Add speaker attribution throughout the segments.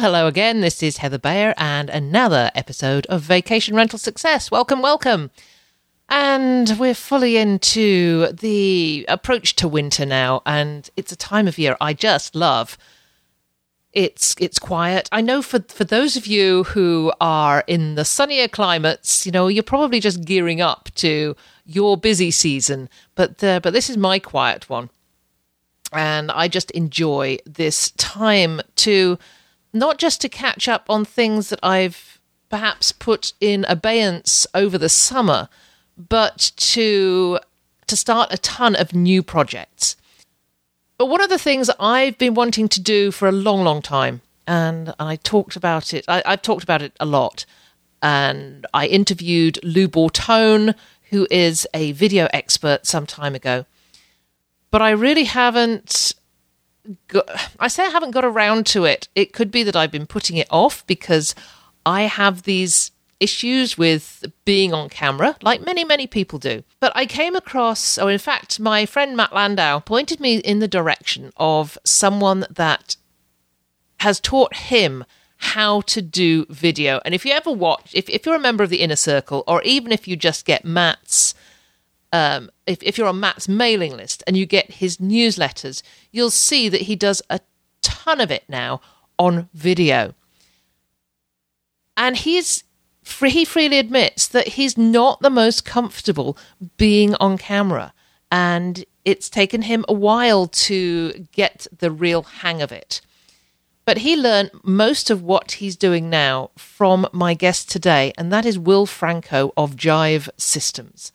Speaker 1: Hello again. This is Heather Bayer and another episode of Vacation Rental Success. Welcome, welcome. And we're fully into the approach to winter now, and it's a time of year I just love. It's it's quiet. I know for for those of you who are in the sunnier climates, you know, you're probably just gearing up to your busy season, but uh, but this is my quiet one. And I just enjoy this time to not just to catch up on things that I've perhaps put in abeyance over the summer, but to to start a ton of new projects. But one of the things I've been wanting to do for a long, long time, and I talked about it, I, have talked about it a lot, and I interviewed Lou Bortone, who is a video expert some time ago. But I really haven't got, I say I haven't got around to it. It could be that I've been putting it off because I have these issues with being on camera, like many, many people do. But I came across, or in fact, my friend Matt Landau pointed me in the direction of someone that has taught him how to do video. And if you ever watch, if, if you're a member of the inner circle, or even if you just get Matt's um, if, if you're on Matt's mailing list and you get his newsletters, you'll see that he does a ton of it now on video. And he's he freely admits that he's not the most comfortable being on camera. And it's taken him a while to get the real hang of it. But he learned most of what he's doing now from my guest today, and that is Will Franco of Jive Systems.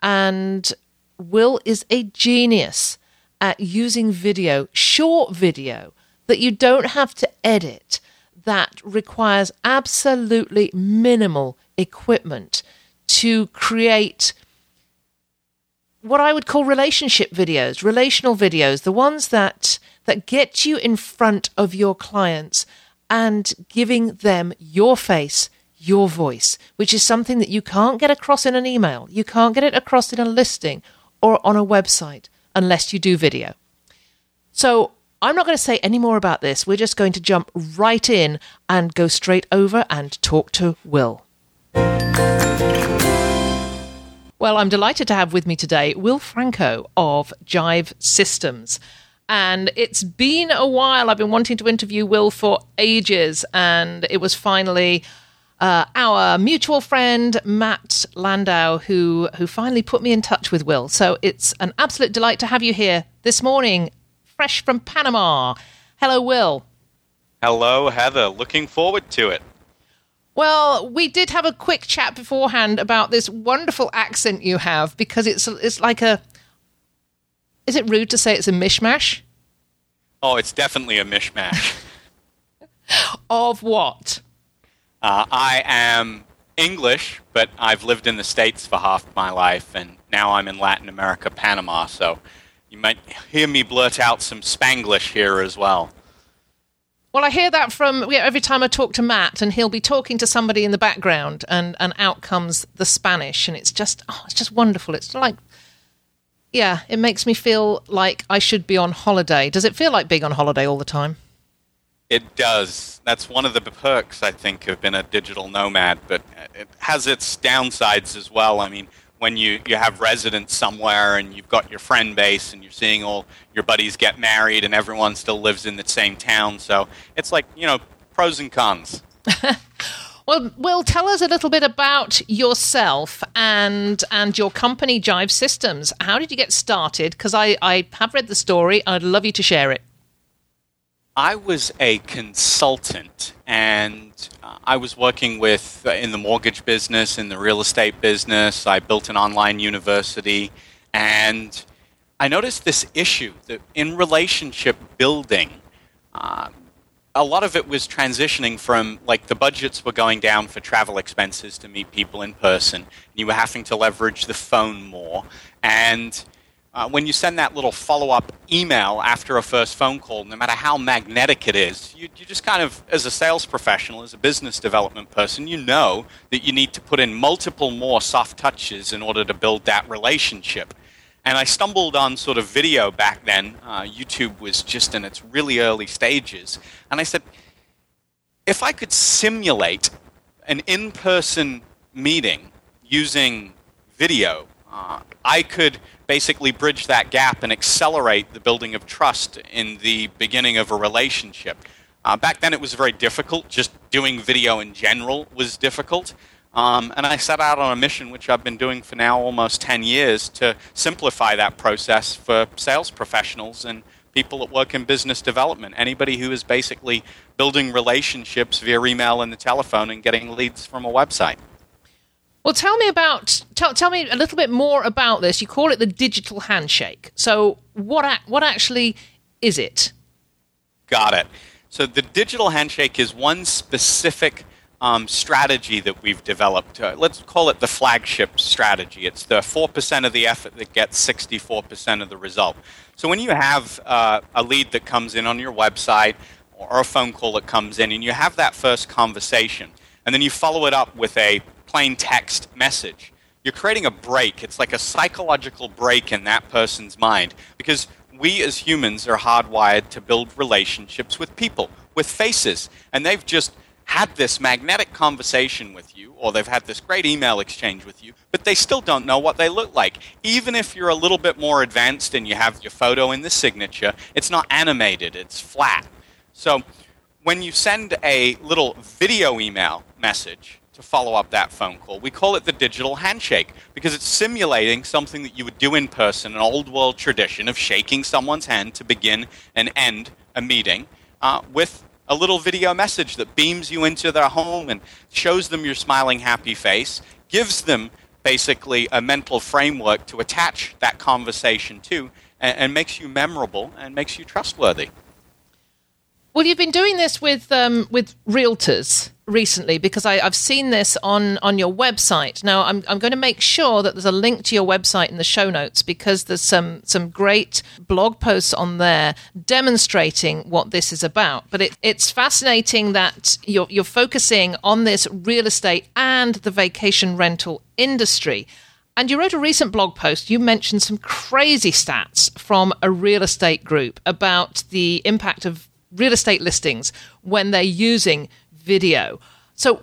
Speaker 1: And Will is a genius at using video, short video, that you don't have to edit, that requires absolutely minimal equipment to create what I would call relationship videos, relational videos, the ones that that get you in front of your clients and giving them your face, your voice, which is something that you can't get across in an email. You can't get it across in a listing or on a website unless you do video. So I'm not going to say any more about this. We're just going to jump right in and go straight over and talk to Will. Well, I'm delighted to have with me today Will Franco of Jive Systems. And it's been a while. I've been wanting to interview Will for ages, and it was finally uh, our mutual friend Matt Landau, who who finally put me in touch with Will. So it's an absolute delight to have you here this morning, fresh from Panama. Hello, Will.
Speaker 2: Hello, Heather. Looking forward to it.
Speaker 1: Well, we did have a quick chat beforehand about this wonderful accent you have because it's it's like a. Is it rude to say it's a mishmash?
Speaker 2: Oh, it's definitely a mishmash.
Speaker 1: of what?
Speaker 2: Uh, I am English, but I've lived in the States for half my life, and now I'm in Latin America, Panama, so you might hear me blurt out some Spanglish here as well.
Speaker 1: Well, I hear that from every time I talk to Matt, and he'll be talking to somebody in the background, and, and out comes the Spanish, and it's just oh, it's just wonderful. It's like, yeah, it makes me feel like I should be on holiday. Does it feel like being on holiday all the time?
Speaker 2: It does. That's one of the perks, I think, of being a digital nomad, but it has its downsides as well. I mean, when you, you have residence somewhere and you've got your friend base and you're seeing all your buddies get married and everyone still lives in the same town. So it's like, you know, pros and cons.
Speaker 1: well, Will, tell us a little bit about yourself and and your company, Jive Systems. How did you get started? Because I, I have read the story. I'd love you to share it.
Speaker 2: I was a consultant and uh, I was working with uh, in the mortgage business, in the real estate business. I built an online university and I noticed this issue that in relationship building, uh, a lot of it was transitioning from like the budgets were going down for travel expenses to meet people in person. And you were having to leverage the phone more. And uh, when you send that little follow up email after a first phone call, no matter how magnetic it is, you, you just kind of, as a sales professional, as a business development person, you know that you need to put in multiple more soft touches in order to build that relationship. And I stumbled on sort of video back then. Uh, YouTube was just in its really early stages. And I said, if I could simulate an in person meeting using video, uh, I could basically bridge that gap and accelerate the building of trust in the beginning of a relationship. Uh, back then, it was very difficult. Just doing video in general was difficult. Um, and I set out on a mission, which I've been doing for now almost 10 years, to simplify that process for sales professionals and people that work in business development. Anybody who is basically building relationships via email and the telephone and getting leads from a website.
Speaker 1: Well, tell me about tell, tell me a little bit more about this. You call it the digital handshake. So, what what actually is it?
Speaker 2: Got it. So, the digital handshake is one specific um, strategy that we've developed. Uh, let's call it the flagship strategy. It's the 4% of the effort that gets 64% of the result. So when you have uh, a lead that comes in on your website or a phone call that comes in and you have that first conversation and then you follow it up with a plain text message, you're creating a break. It's like a psychological break in that person's mind because we as humans are hardwired to build relationships with people, with faces. And they've just had this magnetic conversation with you, or they've had this great email exchange with you, but they still don't know what they look like. Even if you're a little bit more advanced and you have your photo in the signature, it's not animated, it's flat. So when you send a little video email message to follow up that phone call, we call it the digital handshake because it's simulating something that you would do in person, an old world tradition of shaking someone's hand to begin and end a meeting uh, with a little video message that beams you into their home and shows them your smiling, happy face, gives them basically a mental framework to attach that conversation to, and, and makes you memorable and makes you trustworthy.
Speaker 1: Well, you've been doing this with um, with realtors recently because I, have seen this on on your website. Now, I'm I'm going to make sure that there's a link to your website in the show notes because there's some some great blog posts on there demonstrating what this is about. But it, it's fascinating that you're you're focusing on this real estate and the vacation rental industry. And you wrote a recent blog post. You mentioned some crazy stats from a real estate group about the impact of real estate listings when they're using video. So,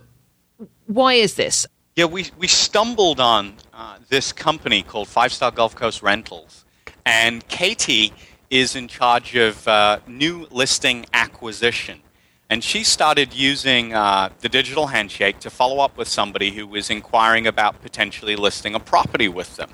Speaker 1: why is this?
Speaker 2: Yeah, we, we stumbled on uh, this company called Five Star Gulf Coast Rentals, and Katie is in charge of uh, new listing acquisition. And she started using uh, the digital handshake to follow up with somebody who was inquiring about potentially listing a property with them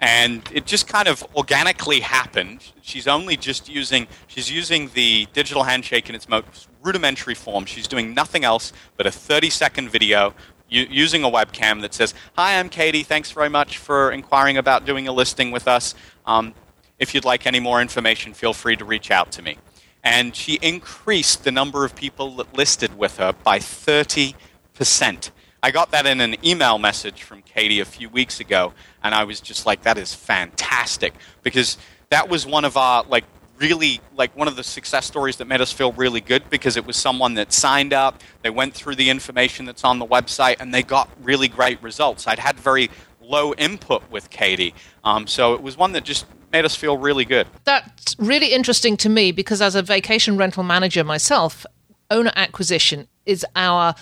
Speaker 2: and it just kind of organically happened. She's only just using she's using the digital handshake in its most rudimentary form. She's doing nothing else but a 30 second video using a webcam that says, "Hi, I'm Katie. Thanks very much for inquiring about doing a listing with us. Um, if you'd like any more information, feel free to reach out to me." And she increased the number of people that listed with her by 30 percent. I got that in an email message from Katie a few weeks ago, and I was just like, that is fantastic because that was one of our like really like one of the success stories that made us feel really good because it was someone that signed up, they went through the information that's on the website, and they got really great results. I'd had very low input with Katie, um, so it was one that just made us feel really good.
Speaker 1: That's really interesting to me because as a vacation rental manager myself, owner acquisition is our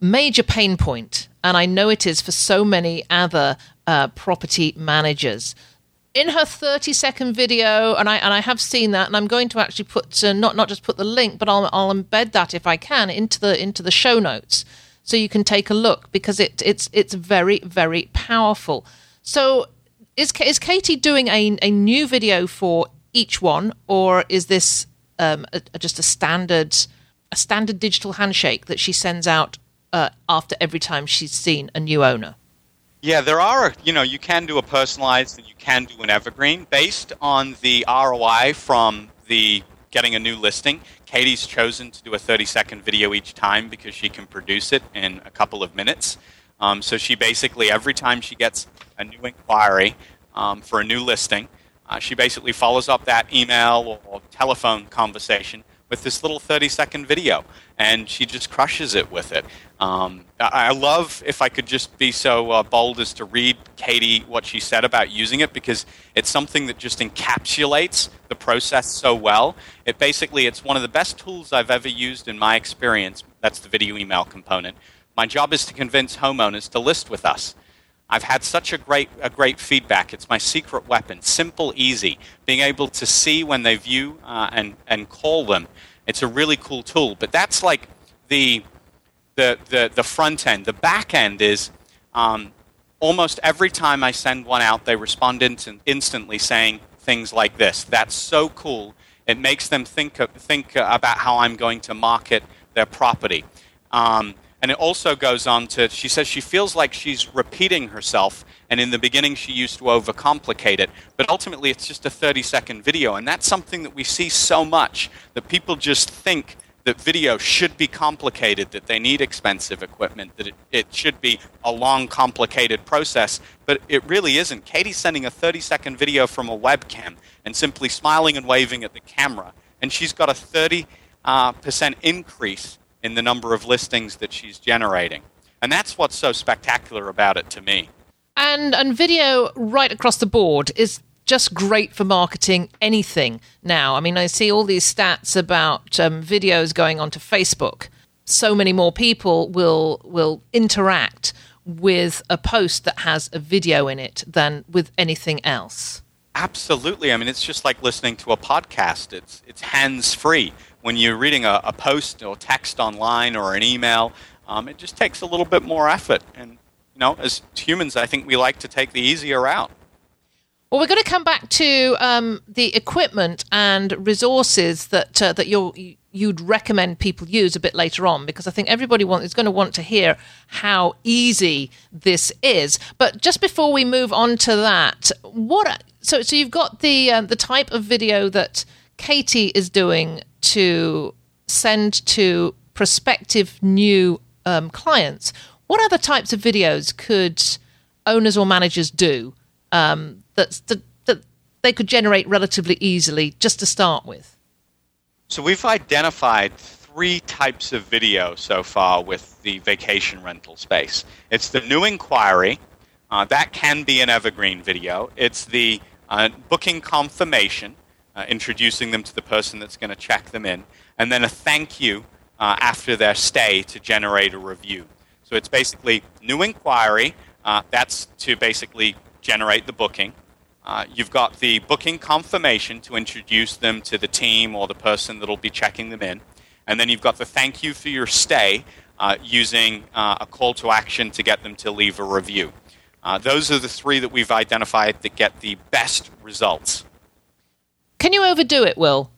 Speaker 1: major pain point, and I know it is for so many other uh, property managers. In her 30 second video, and I and I have seen that, and I'm going to actually put uh, not not just put the link, but I'll I'll embed that if I can into the into the show notes, so you can take a look because it it's it's very very powerful. So is is Katie doing a a new video for each one, or is this um, a, a, just a standard a standard digital handshake that she sends out uh, after every time she's seen a new owner?
Speaker 2: Yeah, there are, you know, you can do a personalized and you can do an evergreen based on the ROI from the getting a new listing, Katie's chosen to do a 30 second video each time because she can produce it in a couple of minutes. Um, so she basically, every time she gets a new inquiry um, for a new listing, uh, she basically follows up that email or, or telephone conversation with this little 30 second video, and she just crushes it with it. Um, I, love if I could just be so uh, bold as to read Katie what she said about using it because it's something that just encapsulates the process so well. It basically it's one of the best tools I've ever used in my experience. That's the video email component. My job is to convince homeowners to list with us. I've had such a great, a great feedback. It's my secret weapon. Simple, easy. Being able to see when they view uh, and, and call them. It's a really cool tool. But that's like the, the, the, the front end. The back end is um, almost every time I send one out, they respond in- instantly saying things like this. That's so cool. It makes them think, think about how I'm going to market their property. Um, and it also goes on to, she says she feels like she's repeating herself, and in the beginning she used to overcomplicate it, but ultimately it's just a 30 second video, and that's something that we see so much that people just think that video should be complicated, that they need expensive equipment, that it, it should be a long, complicated process, but it really isn't. Katie's sending a 30 second video from a webcam and simply smiling and waving at the camera, and she's got a 30% uh, increase in the number of listings that she's generating. And that's what's so spectacular about it to me.
Speaker 1: And and video right across the board is just great for marketing anything now. I mean, I see all these stats about um, videos going onto Facebook. So many more people will will interact with a post that has a video in it than with anything else.
Speaker 2: Absolutely. I mean, it's just like listening to a podcast. It's it's hands free when you're reading a, a post or text online or an email, um, it just takes a little bit more effort. And, you know, as humans, I think we like to take the easier route.
Speaker 1: Well, we're going to come back to um, the equipment and resources that uh, that you you'd recommend people use a bit later on, because I think everybody want, is going to want to hear how easy this is. But just before we move on to that, what? So, so you've got the uh, the type of video that Katie is doing to send to prospective new um, clients, what other types of videos could owners or managers do um, that, that, that they could generate relatively easily just to start with?
Speaker 2: So we've identified three types of video so far with the vacation rental space. It's the new inquiry. Uh, that can be an evergreen video. It's the uh, booking confirmation uh, introducing them to the person that's going to check them in, and then a thank you uh, after their stay to generate a review. So it's basically new inquiry. Uh, that's to basically generate the booking. Uh, you've got the booking confirmation to introduce them to the team or the person that'll be checking them in. And then you've got the thank you for your stay uh, using uh, a call to action to get them to leave a review. those are the three that we've identified that get the best results.
Speaker 1: Can you overdo it, Will?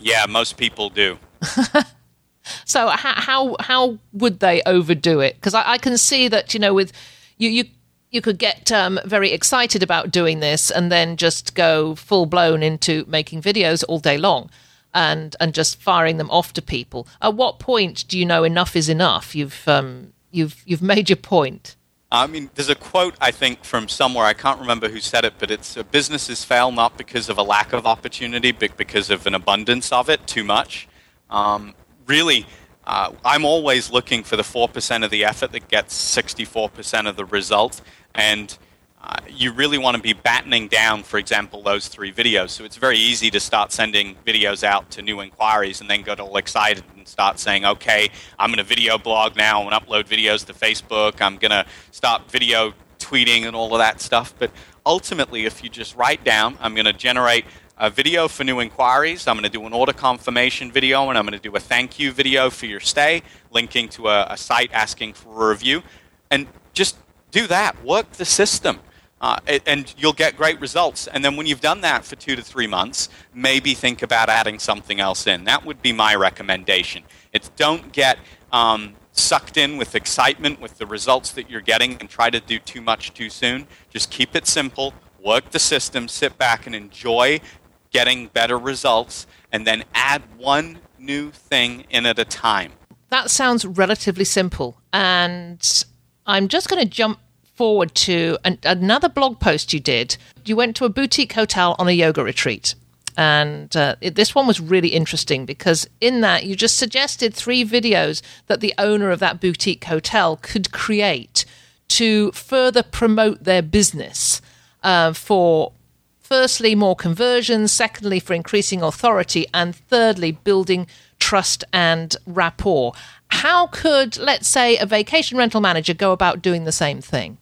Speaker 2: Yeah, most people do.
Speaker 1: so how, how how would they overdo it? Because I, I, can see that you know with you you you could get um, very excited about doing this and then just go full blown into making videos all day long and and just firing them off to people. At what point do you know enough is enough? You've um, you've you've made your point.
Speaker 2: I mean, there's a quote I think from somewhere I can't remember who said it, but it's businesses fail not because of a lack of opportunity, but because of an abundance of it, too much. Um, really, uh, I'm always looking for the four percent of the effort that gets 64 percent of the result, and uh, you really want to be battening down, for example, those three videos. So it's very easy to start sending videos out to new inquiries and then get all excited and start saying, okay, I'm going to video blog now and upload videos to Facebook. I'm going to start video tweeting and all of that stuff. But ultimately, if you just write down, I'm going to generate a video for new inquiries. I'm going to do an order confirmation video, and I'm going to do a thank you video for your stay, linking to a, a site asking for a review. And just do that. Work the system. Uh, and you'll get great results. And then when you've done that for two to three months, maybe think about adding something else in. That would be my recommendation. It's don't get um, sucked in with excitement with the results that you're getting and try to do too much too soon. Just keep it simple, work the system, sit back and enjoy getting better results, and then add one new thing in at a time.
Speaker 1: That sounds relatively simple. And I'm just going to jump forward to an, another blog post you did. You went to a boutique hotel on a yoga retreat. And uh, it, this one was really interesting because in that you just suggested three videos that the owner of that boutique hotel could create to further promote their business uh, for firstly more conversions, secondly for increasing authority, and thirdly building trust and rapport. How could, let's say, a vacation rental manager go about doing the same thing?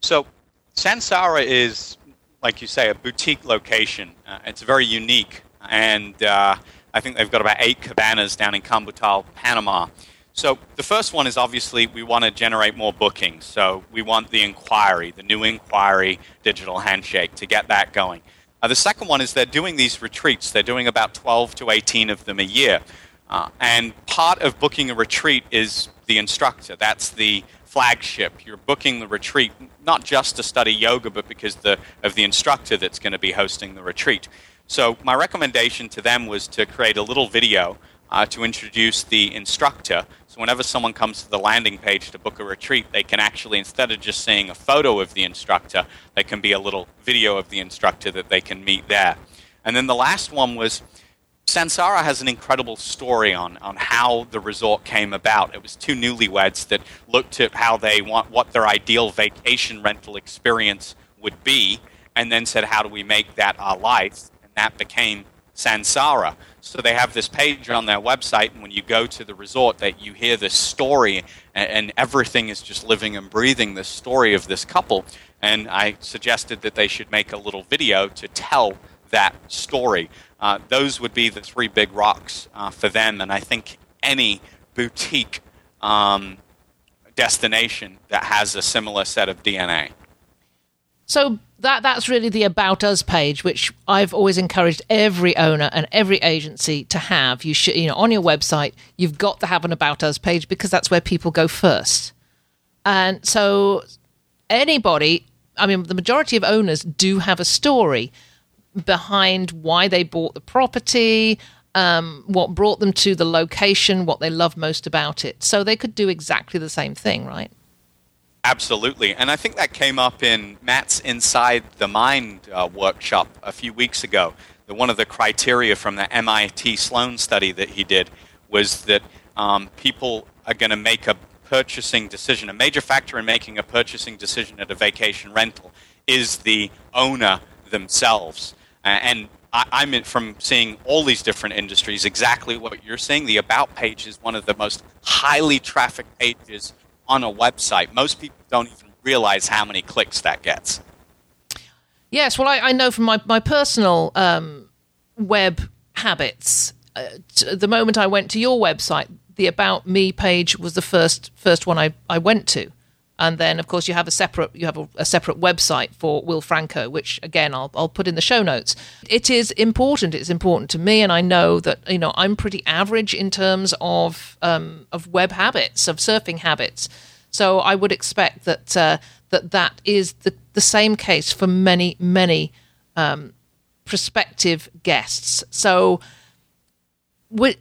Speaker 2: So, Sansara is like you say, a boutique location. Uh, it's very unique, and uh, I think they've got about eight cabanas down in Cambutal, Panama. So the first one is obviously we want to generate more bookings. So we want the inquiry, the new inquiry digital handshake to get that going. Uh, the second one is they're doing these retreats. They're doing about 12 to 18 of them a year. Uh, and part of booking a retreat is the instructor. That's the flagship. You're booking the retreat not just to study yoga, but because the, of the instructor that's going to be hosting the retreat. So my recommendation to them was to create a little video uh, to introduce the instructor. So whenever someone comes to the landing page to book a retreat, they can actually, instead of just seeing a photo of the instructor, there can be a little video of the instructor that they can meet there. And then the last one was Sansara has an incredible story on, on how the resort came about. It was two newlyweds that looked at how they want what their ideal vacation rental experience would be, and then said, "How do we make that our life?" And that became Sansara. So they have this page on their website, and when you go to the resort, that you hear this story, and, and everything is just living and breathing this story of this couple. And I suggested that they should make a little video to tell that story. Uh, those would be the three big rocks uh, for them, and I think any boutique um, destination that has a similar set of DNA.
Speaker 1: So that that's really the about us page, which I've always encouraged every owner and every agency to have. You should, you know, on your website, you've got to have an about us page because that's where people go first. And so anybody, I mean, the majority of owners do have a story behind why they bought the property, um, what brought them to the location, what they love most about it. So they could do exactly the same thing, right?
Speaker 2: Absolutely. And I think that came up in Matt's Inside the Mind uh, workshop a few weeks ago. The, one of the criteria from the MIT Sloan study that he did was that um, people are going to make a purchasing decision. A major factor in making a purchasing decision at a vacation rental is the owner themselves. And I, am from seeing all these different industries exactly what you're saying. The About page is one of the most highly trafficked pages on a website. Most people don't even realize how many clicks that gets.
Speaker 1: Yes, well, I, I know from my, my personal um, web habits. Uh, the moment I went to your website, the About Me page was the first first one I, I went to and then of course you have a separate you have a, a, separate website for Will Franco, which again I'll I'll put in the show notes. It is important. It's important to me, and I know that you know I'm pretty average in terms of um, of web habits, of surfing habits. So I would expect that uh, that that is the the same case for many many um, prospective guests. So. We,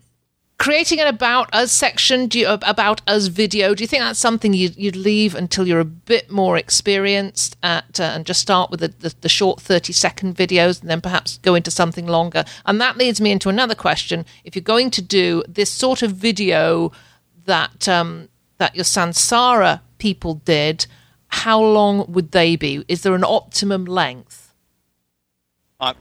Speaker 1: creating an about us section do you, about us video do you think that's something you'd, you'd leave until you're a bit more experienced at uh, and just start with the, the, the, short 30 second videos and then perhaps go into something longer? And that leads me into another question. If you're going to do this sort of video that um, that your sansara people did how long would they be? Is there an optimum length?
Speaker 2: Uh,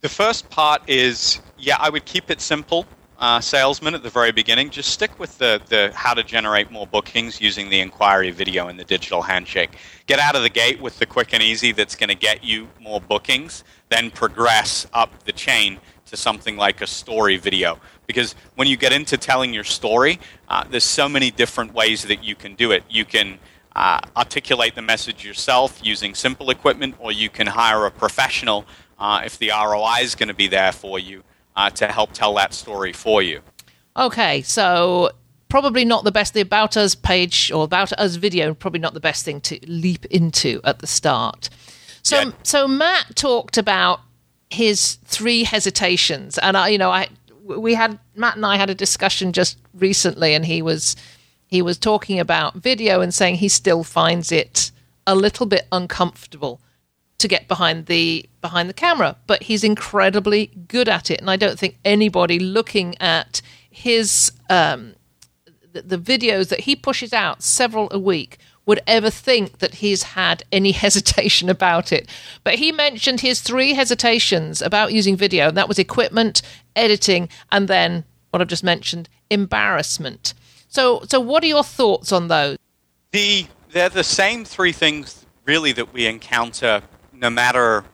Speaker 2: the first part is yeah i would keep it simple uh, salesman at the very beginning, just stick with the, the how to generate more bookings using the inquiry video and the digital handshake. Get out of the gate with the quick and easy that's going to get you more bookings, then progress up the chain to something like a story video. Because when you get into telling your story, uh, there's so many different ways that you can do it. You can uh, articulate the message yourself using simple equipment, or you can hire a professional uh, if the ROI is going to be there for you uh, to help tell that story for you.
Speaker 1: Okay, so probably not the best. The About Us page or About Us video, probably not the best thing to leap into at the start. So, yeah. so Matt talked about his three hesitations, and I, you know, I we had Matt and I had a discussion just recently, and he was he was talking about video and saying he still finds it a little bit uncomfortable to get behind the behind the camera, but he's incredibly good at it, and I don't think anybody looking at his um, the, the videos that he pushes out several a week would ever think that he's had any hesitation about it. But he mentioned his three hesitations about using video, and that was equipment, editing, and then what I've just mentioned, embarrassment. So, so what are your thoughts on those?
Speaker 2: The they're the same three things really that we encounter no matter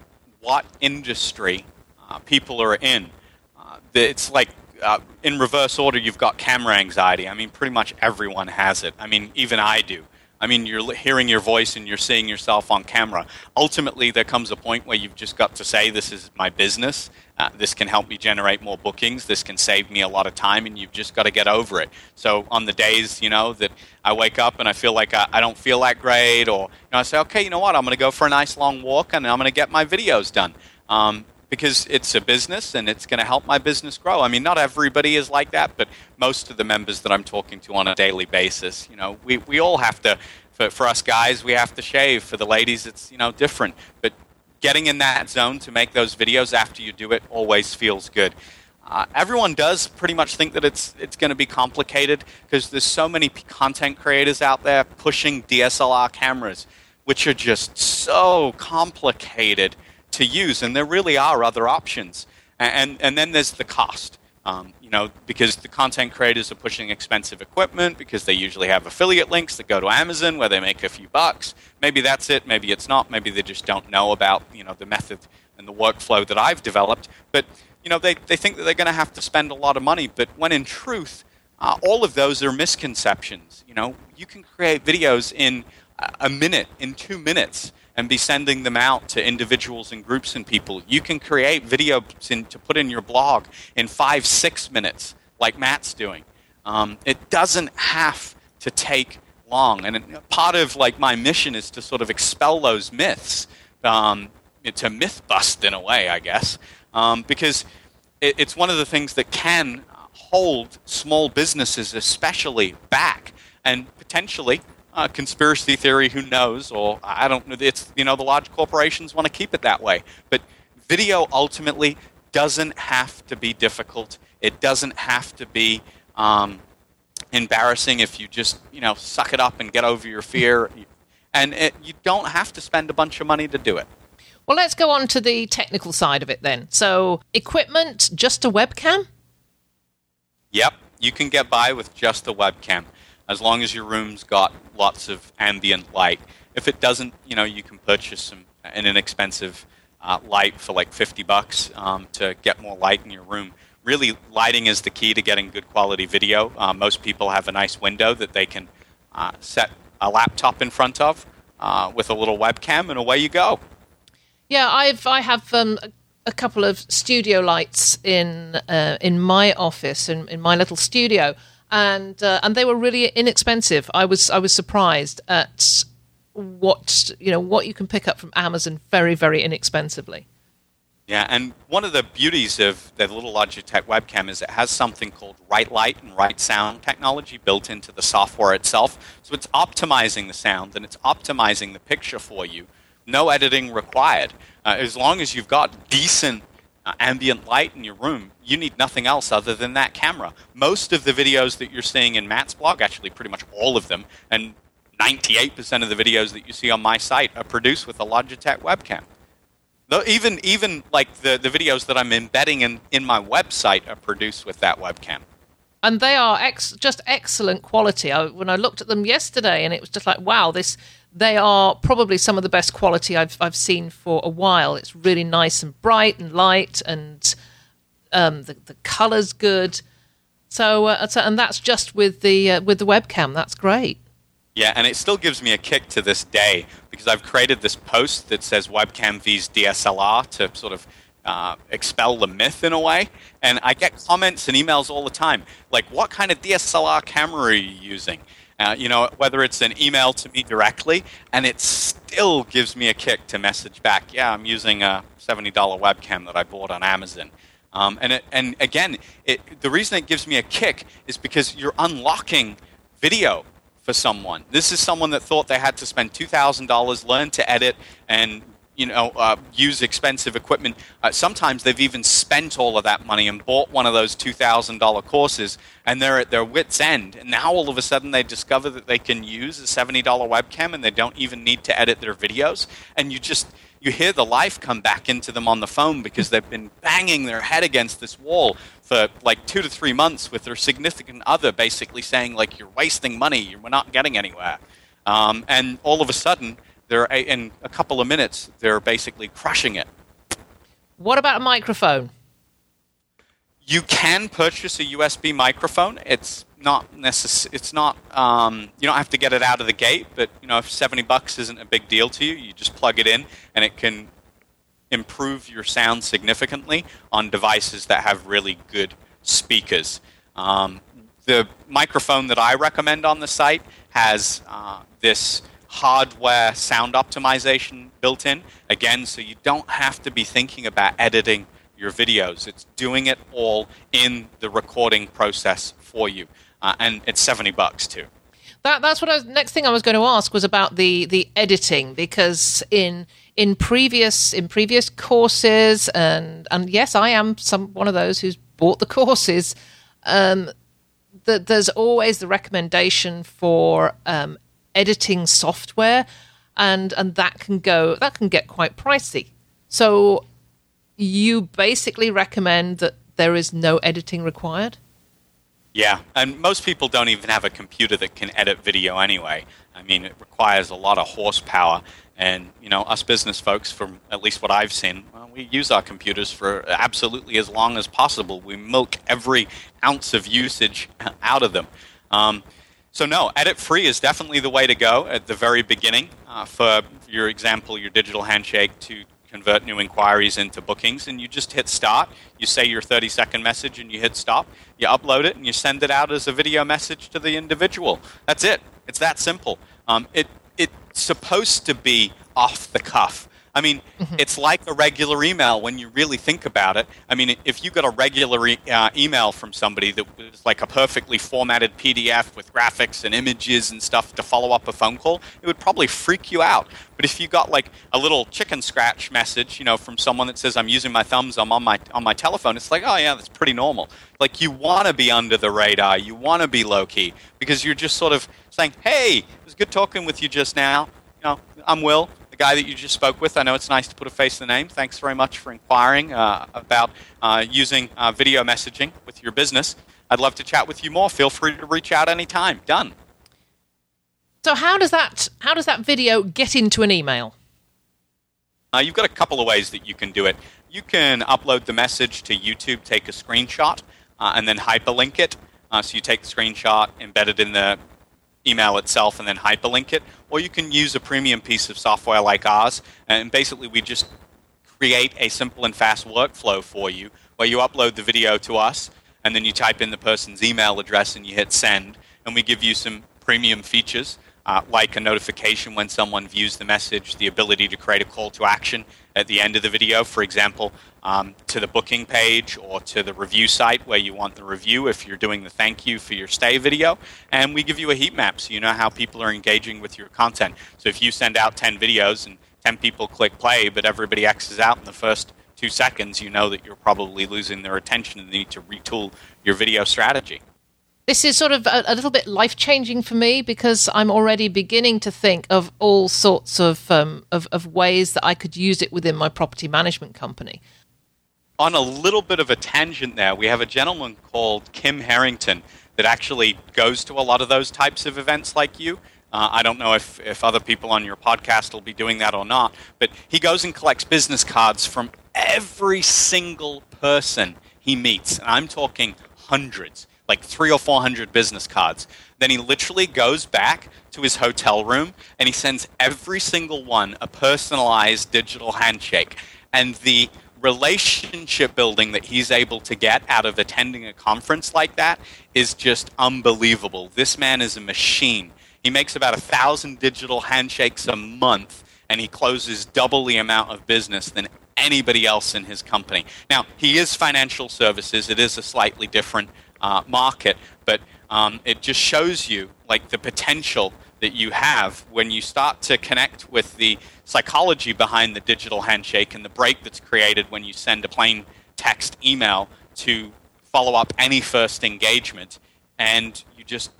Speaker 2: what industry uh, people are in. Uh, it's like uh, in reverse order, you've got camera anxiety. I mean, pretty much everyone has it. I mean, even I do. I mean, you're hearing your voice and you're seeing yourself on camera. Ultimately, there comes a point where you've just got to say, This is my business. Uh, this can help me generate more bookings. This can save me a lot of time, and you've just got to get over it. So, on the days, you know, that I wake up and I feel like I, I don't feel that great, or you know, I say, Okay, you know what? I'm going to go for a nice long walk and I'm going to get my videos done. Um, because it's a business and it's going to help my business grow. I mean, not everybody is like that, but most of the members that I'm talking to on a daily basis, you know, we, we all have to, for, for us guys, we have to shave. For the ladies, it's, you know, different. But getting in that zone to make those videos after you do it always feels good. Uh, everyone does pretty much think that it's it's going to be complicated because there's so many content creators out there pushing DSLR cameras, which are just so complicated to use, and there really are other options. And, and then there's the cost. Um, know, because the content creators are pushing expensive equipment because they usually have affiliate links that go to Amazon where they make a few bucks. Maybe that's it. Maybe it's not. Maybe they just don't know about you know the method and the workflow that I've developed. But you know, they they think that they're going to have to spend a lot of money. But when in truth, uh, all of those are misconceptions. You know, you can create videos in a minute, in two minutes and be sending them out to individuals and groups and people. You can create videos in, to put in your blog in five, six minutes, like Matt's doing. Um, it doesn't have to take long, and part of like my mission is to sort of expel those myths, um, to myth bust in a way, I guess, um, because it, it's one of the things that can hold small businesses, especially, back, and potentially uh, conspiracy theory, who knows? Or I don't know. It's you know the large corporations want to keep it that way, but video ultimately doesn't have to be difficult. It doesn't have to be um, embarrassing if you just you know suck it up and get over your fear, and it, you don't have to spend a bunch of money to do it.
Speaker 1: Well, let's go on to the technical side of it then. So, equipment, just a webcam?
Speaker 2: Yep, you can get by with just a webcam as long as your room's got lots of ambient light. If it doesn't, you know, you can purchase some an inexpensive uh, light for like 50 bucks um, to get more light in your room. Really, lighting is the key to getting good quality video. Uh, most people have a nice window that they can uh, set a laptop in front of uh, with a little webcam, and away you go.
Speaker 1: Yeah, I've I have um, a couple of studio lights in uh, in my office in, in my little studio and uh, and they were really inexpensive. I was I was surprised at what you know what you can pick up from Amazon very very inexpensively.
Speaker 2: Yeah, and one of the beauties of the little Logitech webcam is it has something called right light and right sound technology built into the software itself. So it's optimizing the sound and it's optimizing the picture for you. No editing required. Uh, as long as you've got decent Uh, ambient light in your room, you need nothing else other than that camera. Most of the videos that you're seeing in Matt's blog, actually pretty much all of them, and 98% of the videos that you see on my site are produced with a Logitech webcam. Though even even like the, the videos that I'm embedding in, in my website are produced with that webcam.
Speaker 1: And they are ex- just excellent quality. I, when I looked at them yesterday, and it was just like, wow, this they are probably some of the best quality I've I've seen for a while. It's really nice and bright and light, and um, the the color's good. So, uh, so, and that's just with the uh, with the webcam. That's great.
Speaker 2: Yeah, and it still gives me a kick to this day because I've created this post that says webcam vs DSLR to sort of uh, expel the myth in a way. And I get comments and emails all the time like, "What kind of DSLR camera are you using?" Uh, you know, whether it's an email to me directly, and it still gives me a kick to message back. Yeah, I'm using a seventy dollar webcam that I bought on Amazon. Um, and it, and again, it, the reason it gives me a kick is because you're unlocking video for someone. This is someone that thought they had to spend two thousand dollars, learn to edit, and you know uh, use expensive equipment. Uh, sometimes they've even spent all of that money and bought one of those two thousand dollar courses, and they're at their wits' end. And now all of a sudden they discover that they can use a seventy dollar webcam and they don't even need to edit their videos. And you just you hear the life come back into them on the phone because they've been banging their head against this wall for like two to three months with their significant other basically saying like you're wasting money we're not getting anywhere um, and all of a sudden they're in a couple of minutes they're basically crushing it.
Speaker 1: What about a microphone?
Speaker 2: You can purchase a usb microphone. It's not necess- it's not um, you don't have to get it out of the gate but you know if 70 bucks isn't a big deal to you you just plug it in and it can improve your sound significantly on devices that have really good speakers. Um, the microphone that i recommend on the site has uh, this hardware sound optimization built in. Again so you don't have to be thinking about editing your videos. It's doing it all in the recording process for you. Uh, and it's 70 bucks too.
Speaker 1: That, that's what I was, next thing I was going to ask was about the the editing because in in previous in previous courses and and yes I am some one of those who's bought the courses um, that there's always the recommendation for um, editing software and and that can go that can get quite pricey so you basically recommend that there is no editing required
Speaker 2: yeah, and most people don't even have a computer that can edit video anyway. I mean, it requires a lot of horsepower, and you know, us business folks, from at least what I've seen, well, we use our computers for absolutely as long as possible. We milk every ounce of usage out of them. Um, so no, edit free is definitely the way to go at the very beginning. Uh, for your example, your digital handshake to convert new inquiries into bookings, and you just hit start. You say your 30 second message and you hit stop. You upload it and you send it out as a video message to the individual. That's it. It's that simple. Um, it, it's supposed to be off the cuff. I mean, mm-hmm. it's like a regular email when you really think about it. I mean, if you got a regular e- uh, email from somebody that was like a perfectly formatted PDF with graphics and images and stuff to follow up a phone call, it would probably freak you out. But if you got like a little chicken scratch message, you know, from someone that says, "I'm using my thumbs, I'm on my on my telephone," it's like, oh yeah, that's pretty normal. Like you want to be under the radar, you want to be low key because you're just sort of saying, "Hey, it was good talking with you just now." You know, I'm Will guy that you just spoke with. I know it's nice to put a face to the name. Thanks very much for inquiring uh, about uh, using uh, video messaging with your business. I'd love to chat with you more. Feel free to reach out anytime. Done.
Speaker 1: So how does that how does that video get into an email?
Speaker 2: Uh, you've got a couple of ways that you can do it. You can upload the message to YouTube, take a screenshot, uh, and then hyperlink it. Uh, so you take the screenshot, embed it in the email itself and then hyperlink it, or you can use a premium piece of software like ours, and basically we just create a simple and fast workflow for you where you upload the video to us, and then you type in the person's email address and you hit send, and we give you some premium features uh, like a notification when someone views the message, the ability to create a call to action at the end of the video, for example, um, to the booking page or to the review site where you want the review if you're doing the thank you for your stay video. And we give you a heat map so you know how people are engaging with your content. So if you send out 10 videos and 10 people click play, but everybody X's out in the first two seconds, you know that you're probably losing their attention and need to retool your video strategy
Speaker 1: this is sort of a, a little bit life changing for me because I'm already beginning to think of all sorts of, um, of, of ways that I could use it within my property management company.
Speaker 2: On a little bit of a tangent there, we have a gentleman called Kim Harrington that actually goes to a lot of those types of events like you. Uh, I don't know if, if other people on your podcast will be doing that or not, but he goes and collects business cards from every single person he meets. And I'm talking hundreds like three or four hundred business cards. Then he literally goes back to his hotel room and he sends every single one a personalized digital handshake. And the relationship building that he's able to get out of attending a conference like that is just unbelievable. This man is a machine. He makes about a thousand digital handshakes a month, and he closes double the amount of business than anybody else in his company. Now, he is financial services. It is a slightly different uh, market, but um, it just shows you like the potential that you have when you start to connect with the psychology behind the digital handshake and the break that's created when you send a plain text email to follow up any first engagement and you just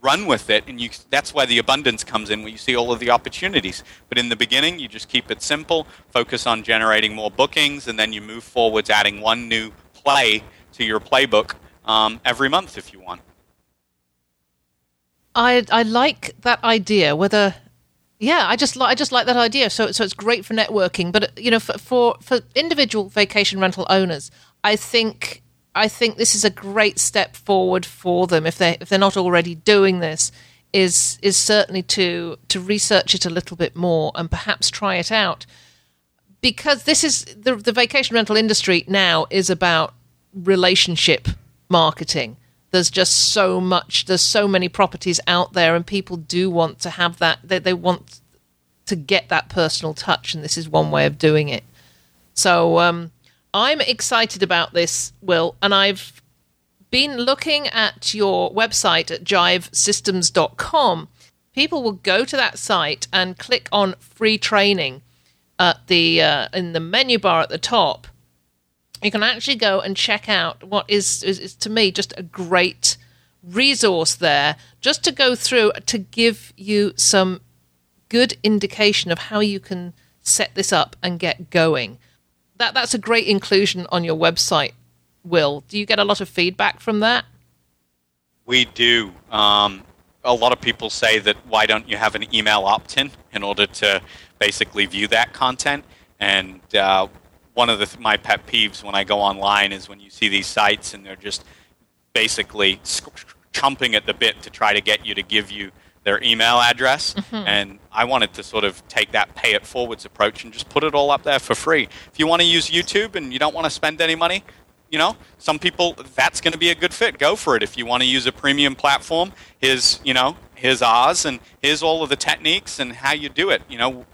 Speaker 2: run with it and you that's where the abundance comes in where you see all of the opportunities. But in the beginning you just keep it simple focus on generating more bookings and then you move forwards adding one new play to your playbook um, every month if you want
Speaker 1: I I like that idea. Whether yeah, I just like I just like that idea. So so it's great for networking, but you know, for for, for individual vacation rental owners, I think I think this is a great step forward for them if they if they're not already doing this. Is is certainly to to research it a little bit more and perhaps try it out because this is the the vacation rental industry now is about relationship marketing. There's just so much there's so many properties out there and people do want to have that they, they want to get that personal touch and this is one way of doing it. So um, i'm excited about this will and i've been looking at your website at jivesystems.com people will go to that site and click on free training at the uh, in the menu bar at the top you can actually go and check out what is, is, is, to me just a great resource there just to go through to give you some good indication of how you can set this up and get going. That that's a great inclusion on your website will. Do you get a lot of feedback from that?
Speaker 2: We do. Um, a lot of people say that why don't you have an email opt-in in order to basically view that content? And uh, one of the, my pet peeves when I go online is when you see these sites and they're just basically chomping at the bit to try to get you to give you their email address. Mm-hmm. And I wanted to sort of take that pay it forwards approach and just put it all up there for free. If you want to use YouTube and you don't want to spend any money, you know, some people that's going to be a good fit. Go for it. If you want to use a premium platform, here's you know here's ours and here's all of the techniques and how you do it. You know,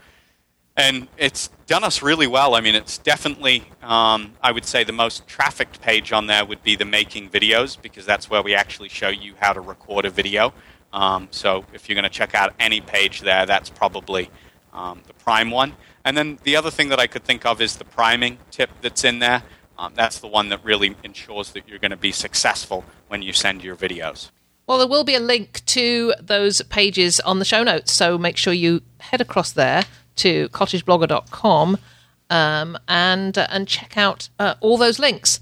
Speaker 2: and it's done us really well. I mean, it's definitely, um, I would say, the most trafficked page on there would be the making videos because that's where we actually show you how to record a video. Um, so if you're going to check out any page there, that's probably um, the prime one. And then the other thing that I could think of is the priming tip that's in there. Um, that's the one that really ensures that you're going to be successful when you send your videos.
Speaker 1: Well, there will be a link to those pages on the show notes, so make sure you head across there to cottageblogger.com um, and uh, and check out uh, all those links.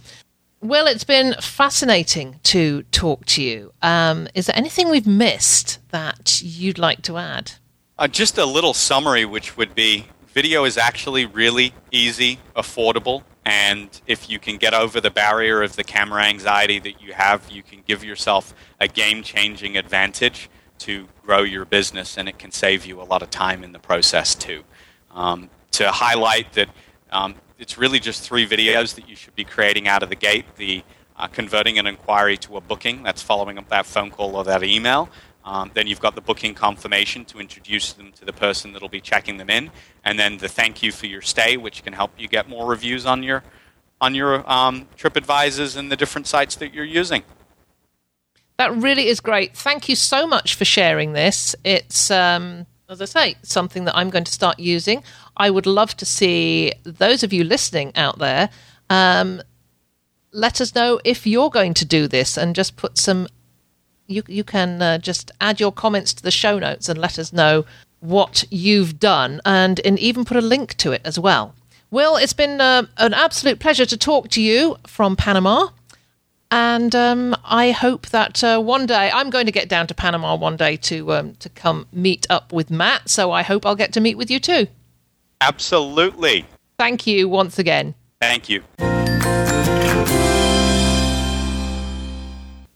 Speaker 1: Well, it's been fascinating to talk to you. Um, is there anything we've missed that you'd like to add?
Speaker 2: Uh, just a little summary, which would be video is actually really easy, affordable, and if you can get over the barrier of the camera anxiety that you have, you can give yourself a game changing advantage to grow your business, and it can save you a lot of time in the process too. Um, to highlight that um, it's really just three videos that you should be creating out of the gate the uh, converting an inquiry to a booking, that's following up that phone call or that email. Um, then you've got the booking confirmation to introduce them to the person that'll be checking them in, and then the thank you for your stay, which can help you get more reviews on your on your um, TripAdvisors and the different sites that you're using.
Speaker 1: That really is great. Thank you so much for sharing this. It's, um, as I say, something that I'm going to start using. I would love to see those of you listening out there. Um, let us know if you're going to do this and just put some. You, you can uh, just add your comments to the show notes and let us know what you've done and, and even put a link to it as well. Will, it's been uh, an absolute pleasure to talk to you from Panama. And um, I hope that uh, one day I'm going to get down to Panama one day to um, to come meet up with Matt. So I hope I'll get to meet with you too.
Speaker 2: Absolutely.
Speaker 1: Thank you once again.
Speaker 2: Thank you.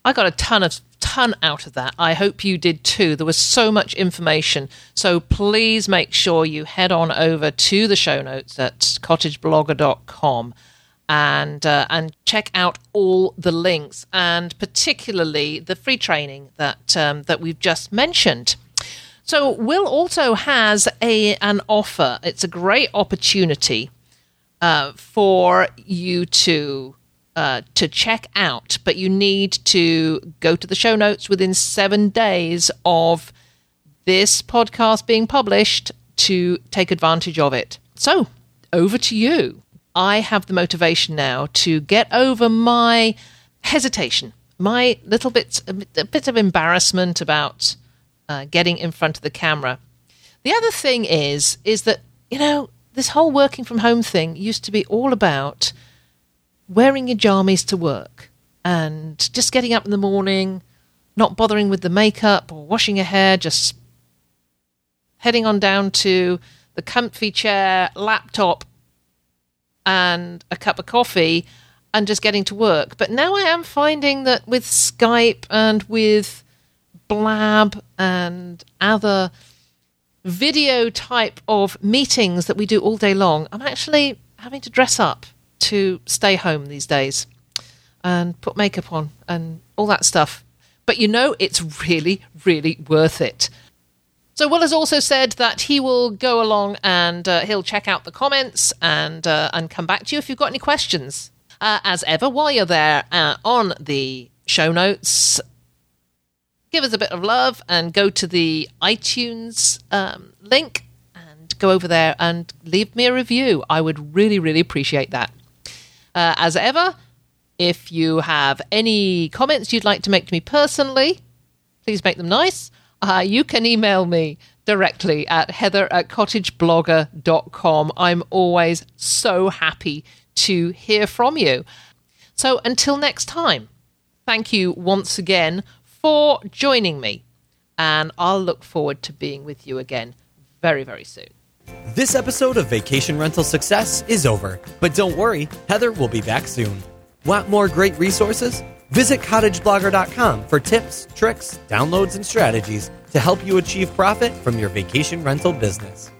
Speaker 1: I got a ton of ton out of that. I hope you did too. There was so much information. So please make sure you head on over to the show notes at cottageblogger.com and uh, and check out all the links and particularly the free training that um, that we've just mentioned. So Will also has a an offer. It's a great opportunity uh, for you to uh, to check out, but you need to go to the show notes within seven days of this podcast being published to take advantage of it. So over to you. I have the motivation now to get over my hesitation, my little bit, a bit of embarrassment about uh, getting in front of the camera. The other thing is, is that you know this whole working from home thing used to be all about wearing your jammies to work and just getting up in the morning, not bothering with the makeup or washing your hair, just heading on down to the comfy chair, laptop, and a cup of coffee and just getting to work. But now I am finding that with Skype and with Blab and other video type of meetings that we do all day long, I'm actually having to dress up to stay home these days and put makeup on and all that stuff. But you know, it's really, really worth it. So Will has also said that he will go along and uh, he'll check out the comments and uh, and come back to you if you've got any questions. Uh, as ever, while you're there uh, on the show notes, give us a bit of love and go to the iTunes um, link and go over there and leave me a review. I would really, really appreciate that. Uh, as ever, if you have any comments you'd like to make to me personally, please make them nice uh, you can email me directly at heather at cottageblogger.com. I'm always so happy to hear from you. So until next time, thank you once again for joining me, and I'll look forward to being with you again very, very soon.
Speaker 3: This episode of Vacation Rental Success is over, but don't worry, Heather will be back soon. Want more great resources? Visit cottageblogger.com for tips, tricks, downloads, and strategies to help you achieve profit from your vacation rental business.